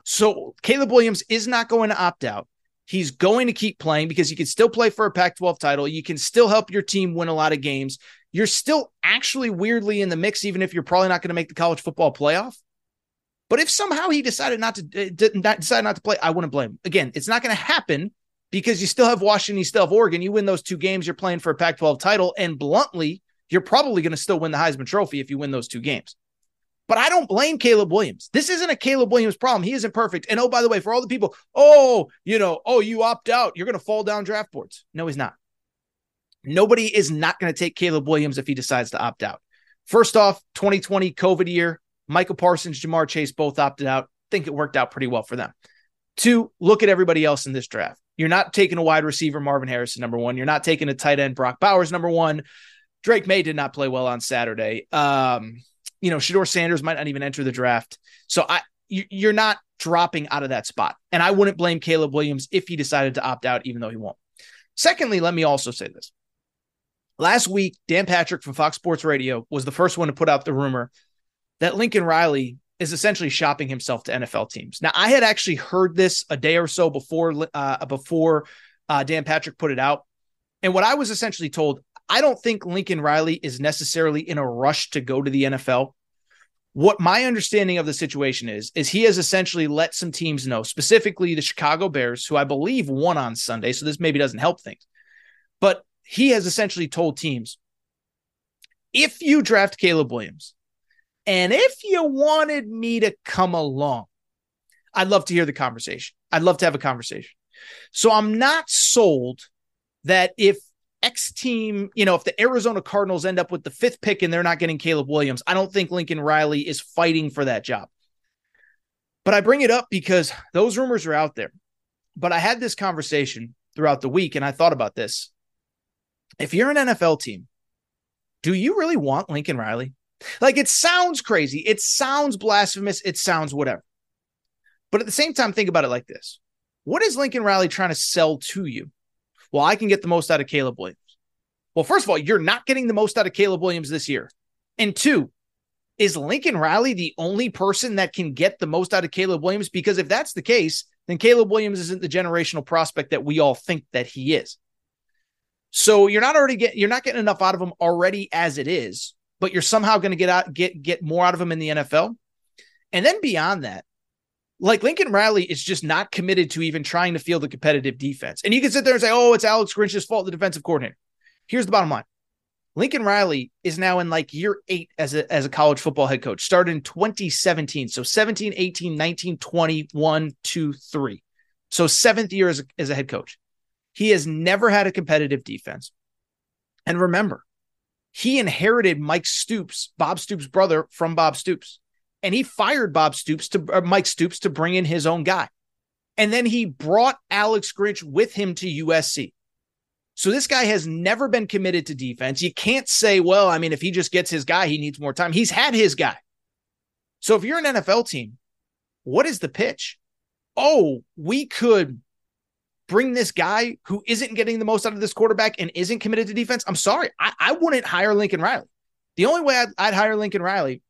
So Caleb Williams is not going to opt out. He's going to keep playing because you can still play for a Pac 12 title. You can still help your team win a lot of games. You're still actually weirdly in the mix, even if you're probably not going to make the college football playoff. But if somehow he decided not to eh, did not decide not to play, I wouldn't blame him. Again, it's not going to happen because you still have Washington, you still have Oregon. You win those two games, you're playing for a Pac-12 title, and bluntly, you're probably going to still win the Heisman Trophy if you win those two games. But I don't blame Caleb Williams. This isn't a Caleb Williams problem. He isn't perfect. And oh, by the way, for all the people, oh, you know, oh, you opt out, you're going to fall down draft boards. No, he's not. Nobody is not going to take Caleb Williams if he decides to opt out. First off, 2020 COVID year, Micah Parsons, Ja'Marr Chase both opted out. Think it worked out pretty well for them. Two, look at everybody else in this draft. You're not taking a wide receiver, Marvin Harrison, number one. You're not taking a tight end, Brock Bowers, number one. Drake Maye did not play well on Saturday. Um, you know, Shedeur Sanders might not even enter the draft. So I, you're not dropping out of that spot. And I wouldn't blame Caleb Williams if he decided to opt out, even though he won't. Secondly, let me also say this. Last week, Dan Patrick from Fox Sports Radio was the first one to put out the rumor that Lincoln Riley is essentially shopping himself to NFL teams. Now, I had actually heard this a day or so before uh, before uh, Dan Patrick put it out, and what I was essentially told, I don't think Lincoln Riley is necessarily in a rush to go to the NFL. What my understanding of the situation is, is he has essentially let some teams know, specifically the Chicago Bears, who I believe won on Sunday. So this maybe doesn't help things. But he has essentially told teams if you draft Caleb Williams, and if you wanted me to come along, I'd love to hear the conversation. I'd love to have a conversation. So I'm not sold that if X team, you know, if the Arizona Cardinals end up with the fifth pick and they're not getting Caleb Williams, I don't think Lincoln Riley is fighting for that job. But I bring it up because those rumors are out there. But I had this conversation throughout the week and I thought about this. If you're an NFL team, do you really want Lincoln Riley? Like it sounds crazy. It sounds blasphemous. It sounds whatever. But at the same time, think about it like this What is Lincoln Riley trying to sell to you? Well, I can get the most out of Caleb Williams. Well, first of all, you're not getting the most out of Caleb Williams this year. And two, is Lincoln Riley the only person that can get the most out of Caleb Williams? Because if that's the case, then Caleb Williams isn't the generational prospect that we all think that he is. So you're not already getting you're not getting enough out of him already as it is but you're somehow going to get out get get more out of him in the NFL. And then beyond that, like Lincoln Riley is just not committed to even trying to field a competitive defense. And you can sit there and say, oh, it's Alex Grinch's fault, the defensive coordinator. Here's the bottom line. Lincoln Riley is now in like year eight as a, as a college football head coach, started in 2017. So 17, 18, 19, 20, 1, 2, 3. So seventh year as a, as a head coach. He has never had a competitive defense. And remember, he inherited Mike Stoops, Bob Stoops' brother, from Bob Stoops. And he fired Bob Stoops to Mike Stoops to bring in his own guy. And then he brought Alex Grinch with him to USC. So this guy has never been committed to defense. You can't say, well, I mean, if he just gets his guy, he needs more time. He's had his guy. So if you're an NFL team, what is the pitch? Oh, we could bring this guy who isn't getting the most out of this quarterback and isn't committed to defense. I'm sorry. I, I wouldn't hire Lincoln Riley. The only way I'd, I'd hire Lincoln Riley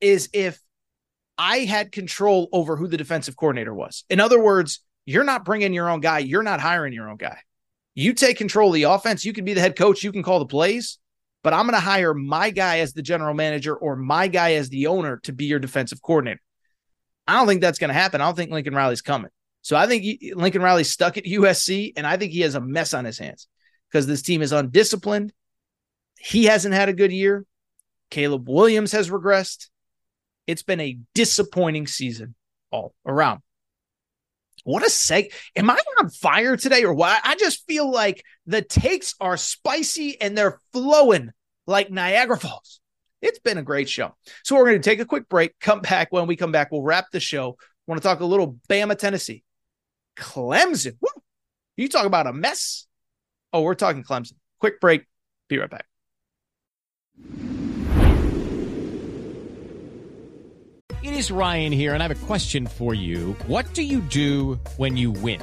is if I had control over who the defensive coordinator was. In other words, you're not bringing your own guy. You're not hiring your own guy. You take control of the offense. You can be the head coach. You can call the plays, but I'm going to hire my guy as the general manager or my guy as the owner to be your defensive coordinator. I don't think that's going to happen. I don't think Lincoln Riley's coming. So I think Lincoln Riley's stuck at USC, and I think he has a mess on his hands because this team is undisciplined. He hasn't had a good year. Caleb Williams has regressed. It's been a disappointing season all around. What a seg. Am I on fire today or what? I just feel like the takes are spicy and they're flowing like Niagara Falls. It's been a great show. So we're going to take a quick break. Come back. When we come back, we'll wrap the show. want to talk a little Bama, Tennessee. Clemson. Woo! You talk about a mess. Oh, we're talking Clemson. Quick break. Be right back. It is Ryan here, and I have a question for you. What do you do when you win?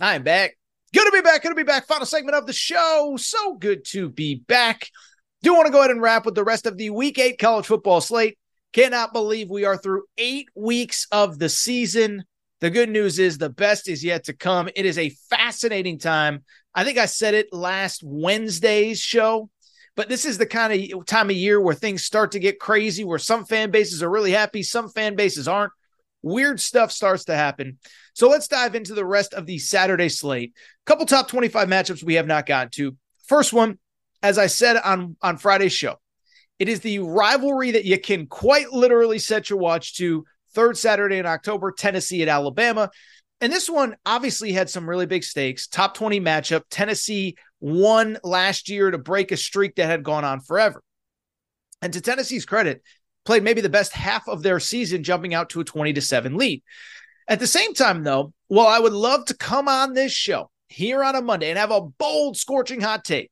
I'm back. Good to be back. Good to be back. Final segment of the show. So good to be back. Do want to go ahead and wrap with the rest of the week eight college football slate. Cannot believe we are through eight weeks of the season. The good news is the best is yet to come. It is a fascinating time. I think I said it last Wednesday's show, but this is the kind of time of year where things start to get crazy, where some fan bases are really happy, some fan bases aren't weird stuff starts to happen. So let's dive into the rest of the Saturday slate. Couple top 25 matchups we have not gotten to. First one, as I said on on Friday's show, it is the rivalry that you can quite literally set your watch to. Third Saturday in October, Tennessee at Alabama. And this one obviously had some really big stakes. Top 20 matchup. Tennessee won last year to break a streak that had gone on forever. And to Tennessee's credit, played maybe the best half of their season, jumping out to a 20 to 7 lead. At the same time, though, while I would love to come on this show here on a Monday and have a bold, scorching hot take,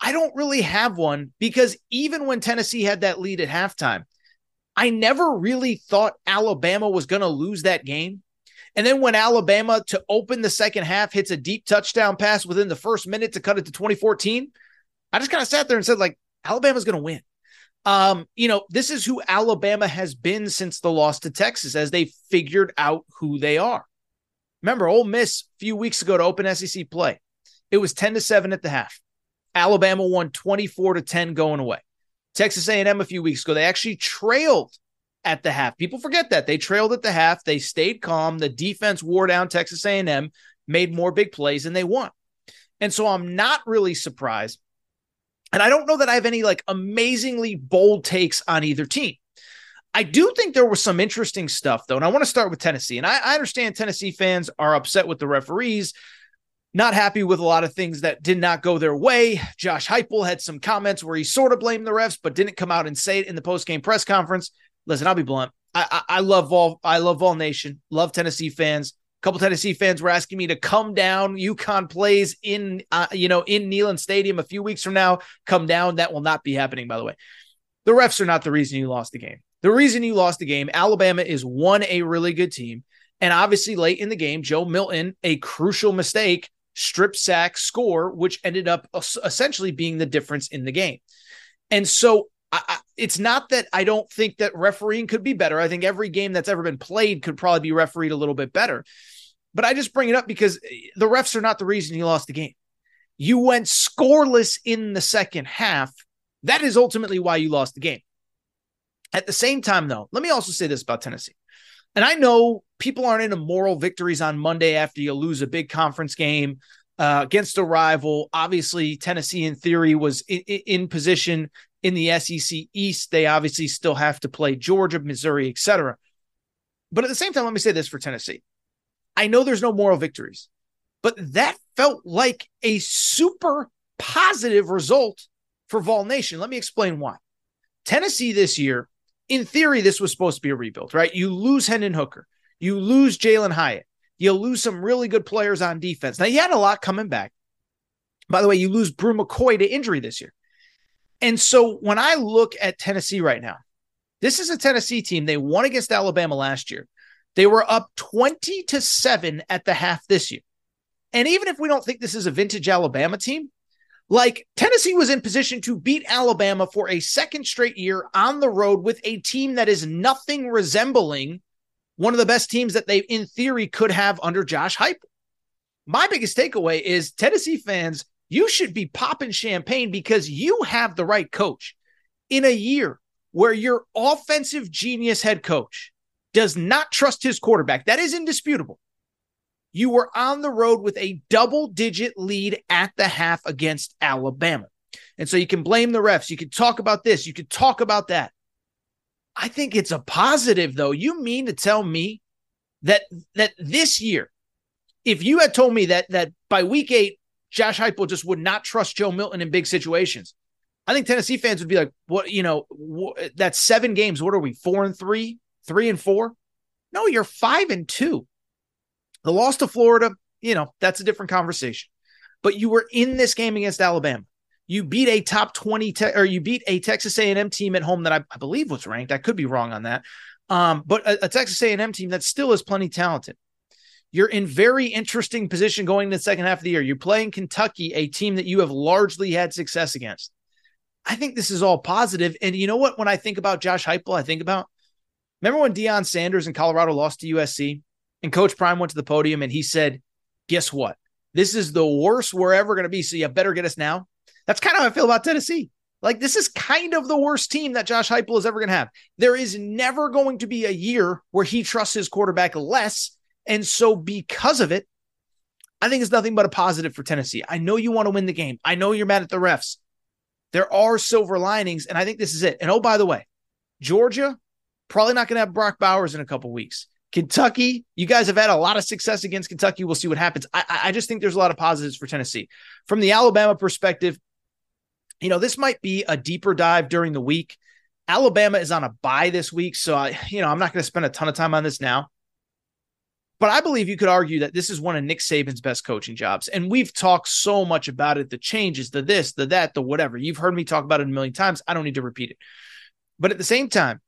I don't really have one because even when Tennessee had that lead at halftime, I never really thought Alabama was going to lose that game. And then when Alabama to open the second half hits a deep touchdown pass within the first minute to cut it to 2014, I just kind of sat there and said, like, Alabama's going to win. Um, you know, this is who Alabama has been since the loss to Texas as they figured out who they are. Remember, Ole Miss a few weeks ago to open SEC play, it was 10 to 7 at the half. Alabama won 24 to 10 going away. Texas A&M a few weeks ago, they actually trailed at the half. People forget that. They trailed at the half. They stayed calm. The defense wore down Texas A&M, made more big plays and they won. And so I'm not really surprised and I don't know that I have any like amazingly bold takes on either team. I do think there was some interesting stuff, though. And I want to start with Tennessee. And I, I understand Tennessee fans are upset with the referees, not happy with a lot of things that did not go their way. Josh Heupel had some comments where he sort of blamed the refs, but didn't come out and say it in the post game press conference. Listen, I'll be blunt. I, I, I love all. I love Vol Nation. Love Tennessee fans. Couple Tennessee fans were asking me to come down. UConn plays in, uh, you know, in Neyland Stadium a few weeks from now. Come down. That will not be happening, by the way. The refs are not the reason you lost the game. The reason you lost the game, Alabama is one a really good team. And obviously, late in the game, Joe Milton, a crucial mistake, strip sack score, which ended up essentially being the difference in the game. And so I, it's not that I don't think that refereeing could be better. I think every game that's ever been played could probably be refereed a little bit better. But I just bring it up because the refs are not the reason you lost the game. You went scoreless in the second half. That is ultimately why you lost the game. At the same time, though, let me also say this about Tennessee. And I know people aren't into moral victories on Monday after you lose a big conference game uh, against a rival. Obviously, Tennessee, in theory, was in, in, position in the SEC East. They obviously still have to play Georgia, Missouri, etc. But at the same time, let me say this for Tennessee. I know there's no moral victories, but that felt like a super positive result for Vol Nation. Let me explain why. Tennessee this year in theory, this was supposed to be a rebuild, right? You lose Hendon Hooker, you lose Jalin Hyatt, you lose some really good players on defense. Now, you had a lot coming back. By the way, you lose Bru McCoy to injury this year. And so when I look at Tennessee right now, this is a Tennessee team. They won against Alabama last year. They were up 20 to 7 at the half this year. And even if we don't think this is a vintage Alabama team, like Tennessee was in position to beat Alabama for a second straight year on the road with a team that is nothing resembling one of the best teams that they, in theory, could have under Josh Heupel. My biggest takeaway is Tennessee fans, you should be popping champagne because you have the right coach in a year where your offensive genius head coach does not trust his quarterback. That is indisputable you were on the road with a double digit lead at the half against Alabama. And so you can blame the refs. You can talk about this. You can talk about that. I think it's a positive though. You mean to tell me that that this year, if you had told me that that by week eight, Josh Heupel just would not trust Joe Milton in big situations, I think Tennessee fans would be like, "What? You know, what, that's seven games. What are we? Four and three, three and four? No, you're five and two. The loss to Florida, you know, that's a different conversation. But you were in this game against Alabama. You beat a top 20 te- or you beat a Texas A&M team at home that I, I, believe was ranked. I could be wrong on that. Um, but a, a Texas A&M team that still is plenty talented. You're in very interesting position going into the second half of the year. You're playing Kentucky, a team that you have largely had success against. I think this is all positive. And you know what? When I think about Josh Heupel, I think about remember when Deion Sanders in Colorado lost to USC? And Coach Prime went to the podium and he said, Guess what? This is the worst we're ever going to be. So you better get us now. That's kind of how I feel about Tennessee. Like, this is kind of the worst team that Josh Heupel is ever going to have. There is never going to be a year where he trusts his quarterback less. And so, because of it, I think it's nothing but a positive for Tennessee. I know you want to win the game. I know you're mad at the refs. There are silver linings, and I think this is it. And oh, by the way, Georgia probably not going to have Brock Bowers in a couple weeks. Kentucky, you guys have had a lot of success against Kentucky. We'll see what happens. I, I just think there's a lot of positives for Tennessee. From the Alabama perspective, you know, this might be a deeper dive during the week. Alabama is on a bye this week. So, I, you know, I'm not going to spend a ton of time on this now. But I believe you could argue that this is one of Nick Saban's best coaching jobs. And we've talked so much about it the changes, the this, the that, the whatever. You've heard me talk about it a million times. I don't need to repeat it. But at the same time,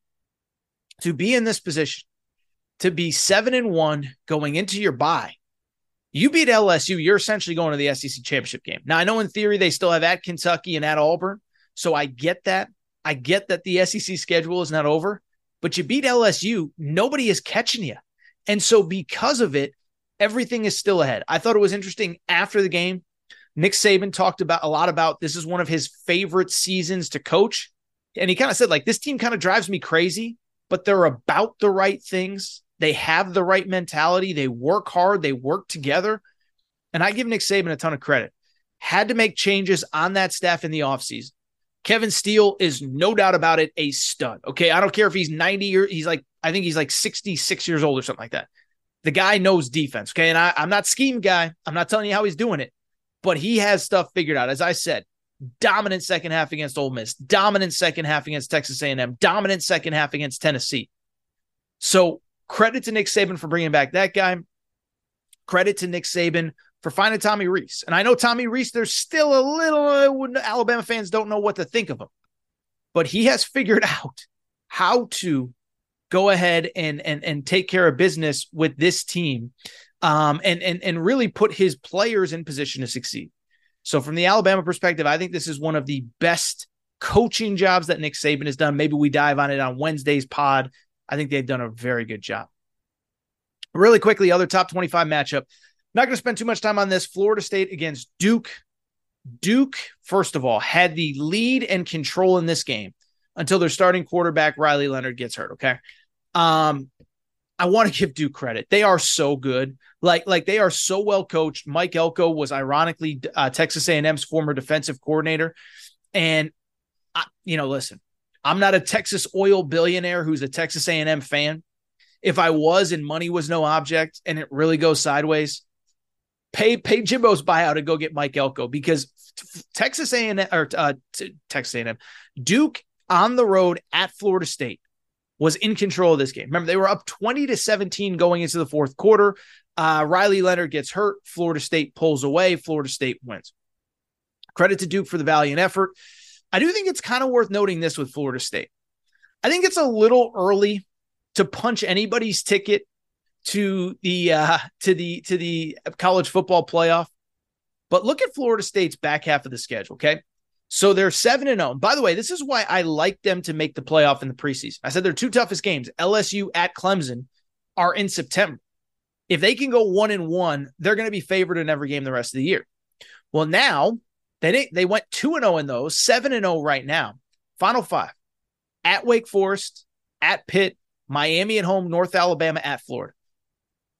to be in this position, to be seven and one going into your bye. You beat LSU, you're essentially going to the SEC championship game. Now, I know in theory they still have at Kentucky and at Auburn. So I get that. I get that the SEC schedule is not over, but you beat LSU. Nobody is catching you. And so because of it, everything is still ahead. I thought it was interesting after the game. Nick Saban talked about a lot about this is one of his favorite seasons to coach. And he kind of said, like, this team kind of drives me crazy, but they're about the right things. They have the right mentality. They work hard. They work together. And I give Nick Saban a ton of credit. Had to make changes on that staff in the offseason. Kevin Steele is no doubt about it a stud. Okay. I don't care if he's 90 years, he's like, I think he's like 66 years old or something like that. The guy knows defense. Okay. And I, I'm not scheme guy. I'm not telling you how he's doing it, but he has stuff figured out. As I said, dominant second half against Ole Miss, dominant second half against Texas A&M, dominant second half against Tennessee. So credit to Nick Saban for bringing back that guy. Credit to Nick Saban for finding Tommy Rees. And I know Tommy Rees, there's still a little Alabama fans don't know what to think of him, but he has figured out how to go ahead and and and take care of business with this team, um, and and and really put his players in position to succeed. So from the Alabama perspective, I think this is one of the best coaching jobs that Nick Saban has done. Maybe we dive on it on Wednesday's pod. I think they've done a very good job. Really quickly, other top 25 matchup. Not going to spend too much time on this. Florida State against Duke. Duke, first of all, had the lead and control in this game until their starting quarterback, Riley Leonard, gets hurt. Okay. Um, I want to give due credit. They are so good. Like, like they are so well coached. Mike Elko was ironically uh, Texas A&M's former defensive coordinator. And, I, you know, listen, I'm not a Texas oil billionaire who's a Texas A&M fan. If I was and money was no object and it really goes sideways, pay pay Jimbo's buyout and go get Mike Elko because Texas A&M or uh, Texas A&M, Duke on the road at Florida State was in control of this game. Remember, they were up 20 to 17 going into the fourth quarter. Uh, Riley Leonard gets hurt. Florida State pulls away. Florida State wins. Credit to Duke for the valiant effort. I do think it's kind of worth noting this with Florida State. I think it's a little early to punch anybody's ticket to the uh, to the to the college football playoff. But look at Florida State's back half of the schedule. Okay, so they're seven and zero. Oh. By the way, this is why I like them to make the playoff in the preseason. I said their two toughest games, LSU at Clemson, are in September. If they can go one and one, they're going to be favored in every game the rest of the year. Well, now they they went two and zero oh in those, seven and zero right now. Final five at Wake Forest, at Pitt, Miami at home, North Alabama at Florida.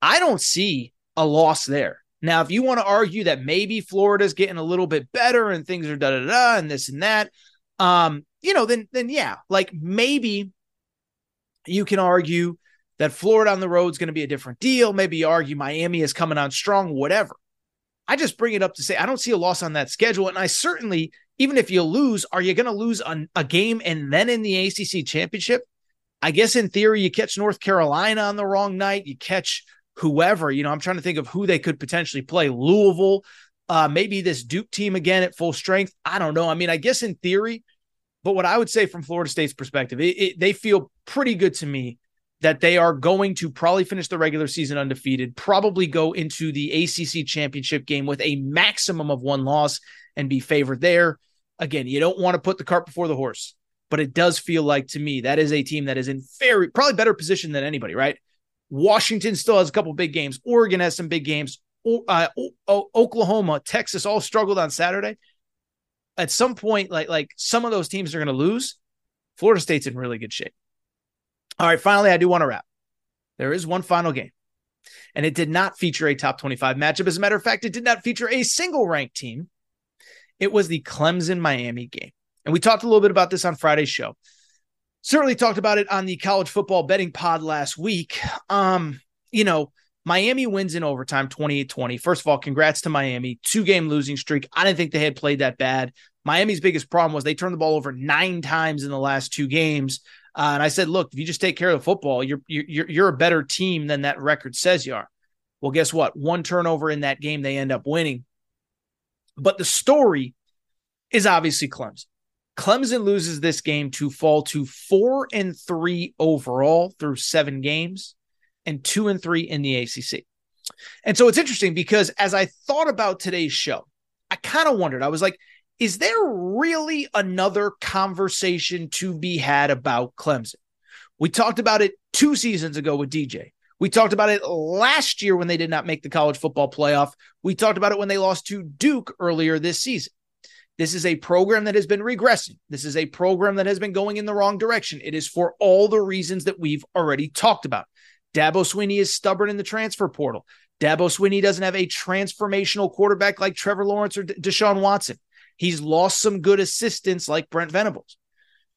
I don't see a loss there. Now, if you want to argue that maybe Florida's getting a little bit better and things are da da da and this and that, um, you know, then then yeah, like maybe you can argue that Florida on the road is going to be a different deal. Maybe you argue Miami is coming on strong, whatever. I just bring it up to say I don't see a loss on that schedule, and I certainly, even if you lose, are you going to lose a game and then in the ACC championship? I guess in theory, you catch North Carolina on the wrong night, you catch whoever. You know, I'm trying to think of who they could potentially play. Louisville, uh, maybe this Duke team again at full strength. I don't know. I mean, I guess in theory, but what I would say from Florida State's perspective, it, it, they feel pretty good to me that they are going to probably finish the regular season undefeated, probably go into the ACC championship game with a maximum of one loss and be favored there. Again, you don't want to put the cart before the horse, but it does feel like to me that is a team that is in very probably better position than anybody, right? Washington still has a couple big games. Oregon has some big games. Uh, Oklahoma, Texas all struggled on Saturday. At some point, like like some of those teams are going to lose. Florida State's in really good shape. All right, finally, I do want to wrap. There is one final game, and it did not feature a top 25 matchup. As a matter of fact, it did not feature a single ranked team. It was the Clemson Miami game. And we talked a little bit about this on Friday's show certainly talked about it on the college football betting pod last week. Um, you know, Miami wins in overtime 28 20. First of all, congrats to Miami. Two game losing streak. I didn't think they had played that bad. Miami's biggest problem was they turned the ball over nine times in the last two games. Uh, and I said, look, if you just take care of the football, you're, you're, you're a better team than that record says you are. Well, guess what? One turnover in that game, they end up winning. But the story is obviously Clemson. Clemson loses this game to fall to four and three overall through seven games and two and three in the ACC. And so it's interesting because as I thought about today's show, I kind of wondered, I was like, is there really another conversation to be had about Clemson? We talked about it two seasons ago with DJ. We talked about it last year when they did not make the college football playoff. We talked about it when they lost to Duke earlier this season. This is a program that has been regressing. This is a program that has been going in the wrong direction. It is for all the reasons that we've already talked about. Dabo Swinney is stubborn in the transfer portal. Dabo Swinney doesn't have a transformational quarterback like Trevor Lawrence or Deshaun Watson. He's lost some good assistants like Brent Venables.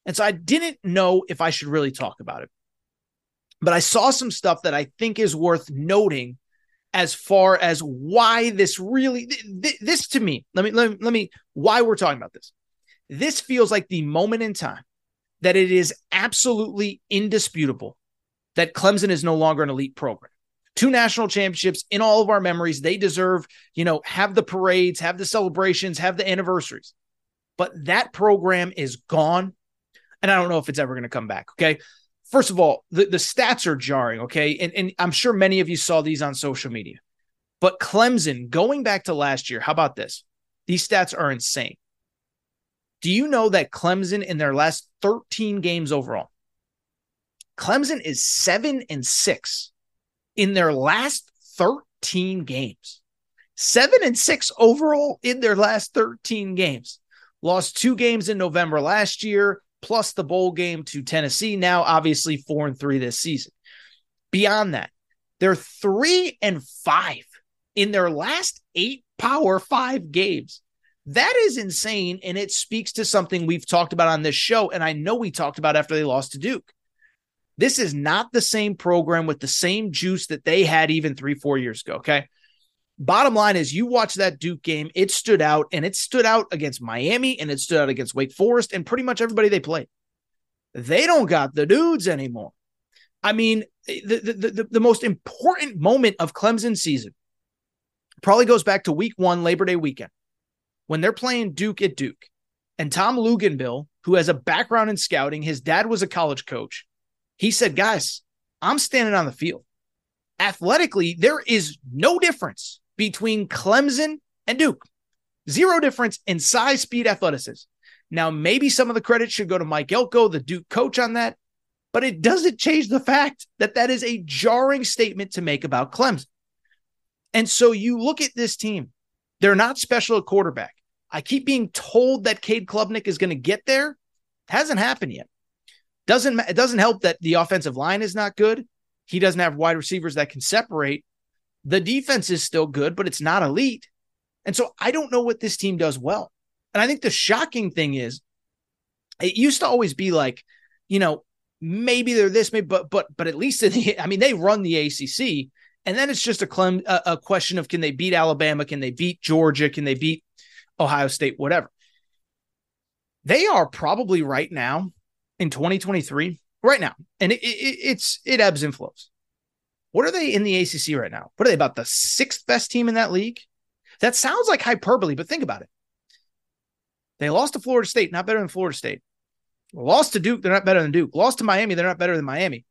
And so I didn't know if I should really talk about it. But I saw some stuff that I think is worth noting as far as why this really this to me let me let me, let me why we're talking about this. This feels like the moment in time that it is absolutely indisputable that Clemson is no longer an elite program. Two national championships in all of our memories. They deserve you know have the parades have the celebrations have the anniversaries. But that program is gone and i don't know if it's ever going to come back okay first of all, the, the stats are jarring, okay? And, and I'm sure many of you saw these on social media. But Clemson, going back to last year, how about this? These stats are insane. Do you know that Clemson in their last 13 games overall, Clemson is seven and six in their last 13 games. Seven and six overall in their last 13 games. Lost two games in November last year, plus the bowl game to Tennessee. Now, obviously, four and three this season. Beyond that, they're three and five in their last eight Power Five games. That is insane. And it speaks to something we've talked about on this show. And I know we talked about after they lost to Duke. This is not the same program with the same juice that they had even three, four years ago. Okay. Bottom line is, you watch that Duke game, it stood out and it stood out against Miami and it stood out against Wake Forest and pretty much everybody they played. They don't got the dudes anymore. I mean, the, the, the, the most important moment of Clemson season probably goes back to week one, Labor Day weekend, when they're playing Duke at Duke. And Tom Luginbill, who has a background in scouting, his dad was a college coach. He said, Guys, I'm standing on the field. Athletically, there is no difference between Clemson and Duke. Zero difference in size, speed, athleticism. Now, maybe some of the credit should go to Mike Elko, the Duke coach, on that, but it doesn't change the fact that that is a jarring statement to make about Clemson. And so you look at this team, they're not special at quarterback. I keep being told that Cade Klubnik is going to get there. It hasn't happened yet. Doesn't it doesn't help that the offensive line is not good. He doesn't have wide receivers that can separate. The defense is still good, but it's not elite. And so I don't know what this team does well. And I think the shocking thing is it used to always be like, you know, maybe they're this, maybe, but but but at least in the, I mean, they run the ACC, and then it's just a, clem, a, a question of can they beat Alabama, can they beat Georgia, can they beat Ohio State, whatever. They are probably right now in 2023, right now, and it, it, it's it ebbs and flows. What are they in the ACC right now? What are they about the sixth best team in that league? That sounds like hyperbole, but think about it. They lost to Florida State, not better than Florida State. Lost to Duke, they're not better than Duke. Lost to Miami, they're not better than Miami.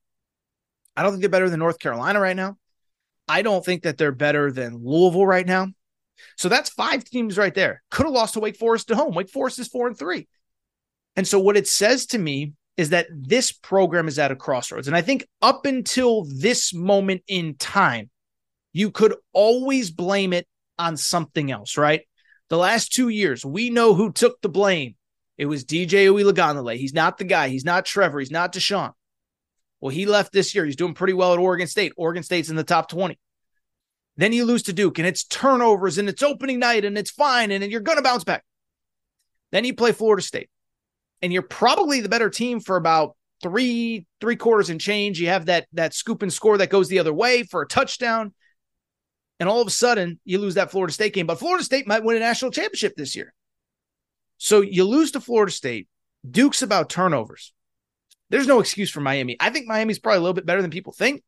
I don't think they're better than North Carolina right now. I don't think that they're better than Louisville right now. So that's five teams right there. Could have lost to Wake Forest at home. Wake Forest is four and three. And so what it says to me is that this program is at a crossroads. And I think up until this moment in time, you could always blame it on something else, right? The last two years, we know who took the blame. It was DJ Uiagalelei. He's not the guy. He's not Trevor. He's not Deshaun. Well, he left this year. He's doing pretty well at Oregon State. Oregon State's in the top 20. Then you lose to Duke and it's turnovers and it's opening night and it's fine and you're going to bounce back. Then you play Florida State and you're probably the better team for about three three quarters and change. You have that that scoop and score that goes the other way for a touchdown, and all of a sudden you lose that Florida State game. But Florida State might win a national championship this year. So you lose to Florida State. Duke's about turnovers. There's no excuse for Miami. I think Miami's probably a little bit better than people think.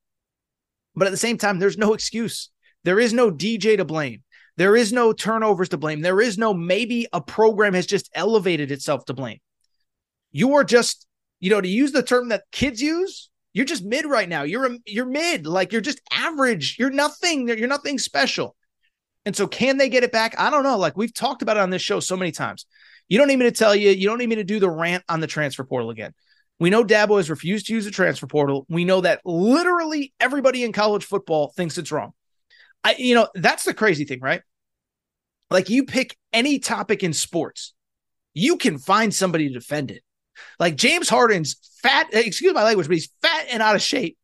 But at the same time, there's no excuse. There is no DJ to blame. There is no turnovers to blame. There is no maybe a program has just elevated itself to blame you are just, you know, to use the term that kids use, you're just mid right now. You're a, you're mid, like you're just average. You're nothing. You're nothing special. And so, can they get it back? I don't know. Like we've talked about it on this show so many times. You don't need me to tell you. You don't need me to do the rant on the transfer portal again. We know Dabo has refused to use the transfer portal. We know that literally everybody in college football thinks it's wrong. I, you know, that's the crazy thing, right? Like you pick any topic in sports, you can find somebody to defend it. Like James Harden's fat, excuse my language, but he's fat and out of shape.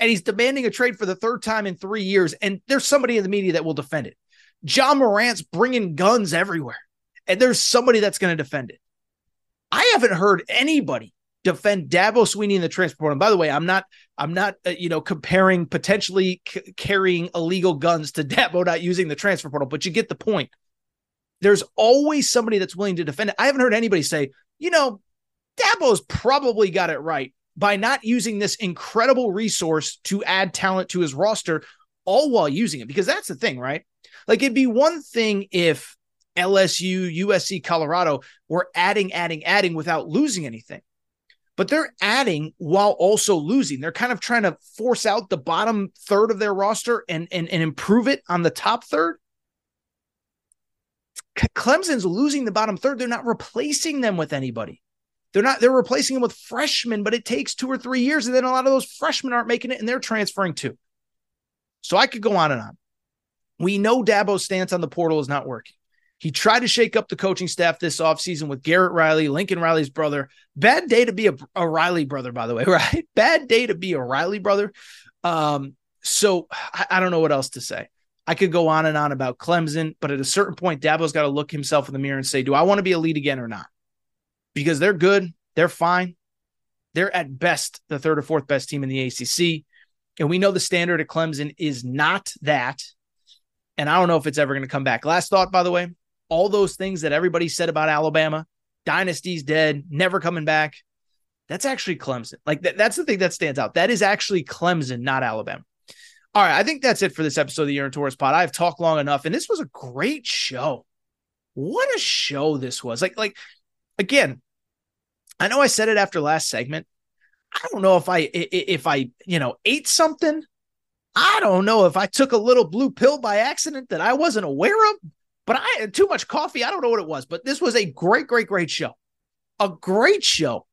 And he's demanding a trade for the third time in three years. And there's somebody in the media that will defend it. Ja Morant's bringing guns everywhere. and there's somebody that's going to defend it. I haven't heard anybody defend Dabo Swinney in the transfer portal. And by the way, I'm not, I'm not, uh, you know, comparing potentially c- carrying illegal guns to Dabo not using the transfer portal, but you get the point. There's always somebody that's willing to defend it. I haven't heard anybody say, you know, Dabo's probably got it right by not using this incredible resource to add talent to his roster, all while using it. Because that's the thing, right? Like it'd be one thing if LSU, USC, Colorado were adding, adding, adding without losing anything. But they're adding while also losing. They're kind of trying to force out the bottom third of their roster and, and, and improve it on the top third. Clemson's losing the bottom third. They're not replacing them with anybody. They're not, they're replacing them with freshmen, but it takes two or three years. And then a lot of those freshmen aren't making it and they're transferring too. So I could go on and on. We know Dabo's stance on the portal is not working. He tried to shake up the coaching staff this offseason with Garrett Riley, Lincoln Riley's brother. Bad day to be a, a, Riley brother, by the way, right? Bad day to be a Riley brother. Um, so I, I don't know what else to say. I could go on and on about Clemson, but at a certain point, Dabo's got to look himself in the mirror and say, Do I want to be a lead again or not? Because they're good, they're fine. They're at best the third or fourth best team in the ACC. And we know the standard at Clemson is not that. And I don't know if it's ever going to come back. Last thought, by the way, all those things that everybody said about Alabama, dynasty's dead, never coming back. That's actually Clemson. Like that, that's the thing that stands out. That is actually Clemson, not Alabama. All right, I think that's it for this episode of the Aaron Torres Pod. I've talked long enough, and this was a great show. What a show this was! Like, like again, I know I said it after last segment. I don't know if I if I you know ate something. I don't know if I took a little blue pill by accident that I wasn't aware of. But I had too much coffee. I don't know what it was, but this was a great, great, great show. A great show.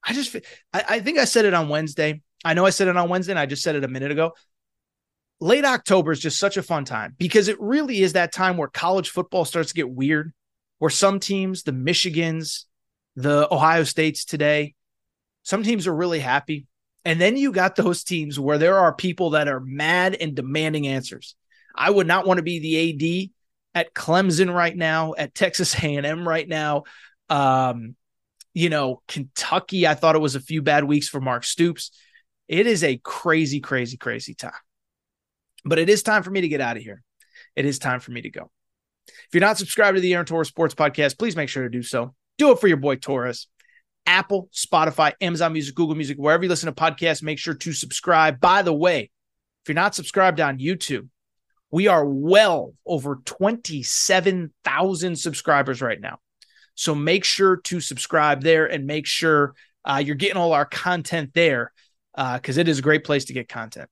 I just, I, I think I said it on Wednesday. I know I said it on Wednesday, and I just said it a minute ago. Late October is just such a fun time because it really is that time where college football starts to get weird, where some teams, the Michigans, the Ohio States today, some teams are really happy. And then you got those teams where there are people that are mad and demanding answers. I would not want to be the AD at Clemson right now, at Texas A&M right now. Um, you know, Kentucky, I thought it was a few bad weeks for Mark Stoops. It is a crazy, crazy, crazy time. But it is time for me to get out of here. It is time for me to go. If you're not subscribed to the Aaron Torres Sports Podcast, please make sure to do so. Do it for your boy Torres. Apple, Spotify, Amazon Music, Google Music, wherever you listen to podcasts, make sure to subscribe. By the way, if you're not subscribed on YouTube, we are well over 27,000 subscribers right now. So make sure to subscribe there and make sure uh, you're getting all our content there because uh, it is a great place to get content.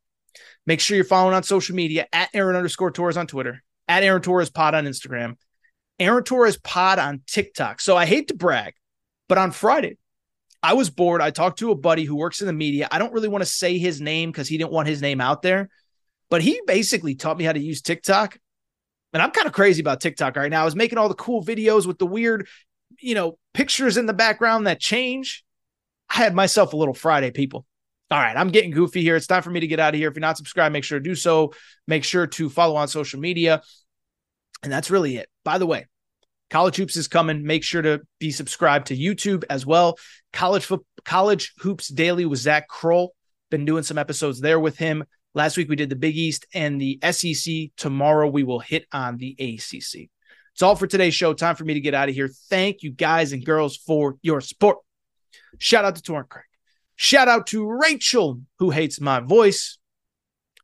Make sure you're following on social media at Aaron underscore Torres on Twitter, at Aaron Torres Pod on Instagram, Aaron Torres Pod on TikTok. So I hate to brag, but on Friday, I was bored. I talked to a buddy who works in the media. I don't really want to say his name because he didn't want his name out there. But he basically taught me how to use TikTok. And I'm kind of crazy about TikTok right now. I was making all the cool videos with the weird, you know, pictures in the background that change. I had myself a little Friday, people. All right, I'm getting goofy here. It's time for me to get out of here. If you're not subscribed, make sure to do so. Make sure to follow on social media. And that's really it. By the way, College Hoops is coming. Make sure to be subscribed to YouTube as well. College College Hoops Daily with Zach Kroll. Been doing some episodes there with him. Last week we did the Big East and the SEC. Tomorrow we will hit on the ACC. It's all for today's show. Time for me to get out of here. Thank you guys and girls for your support. Shout out to Torrent Craig. Shout out to Rachel, who hates my voice.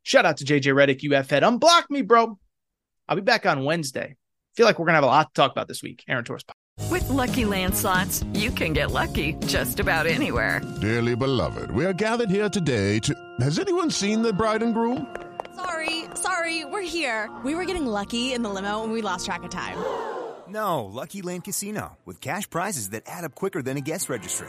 Shout out to JJ Reddick, UF head. Unblock me, bro. I'll be back on Wednesday. feel like we're going to have a lot to talk about this week. Aaron Torres. With lucky landslots, you can get lucky just about anywhere. Dearly beloved, we are gathered here today to. Has anyone seen the bride and groom? Sorry, sorry, we're here. We were getting lucky in the limo and we lost track of time. No, Lucky Land Casino, with cash prizes that add up quicker than a guest registry.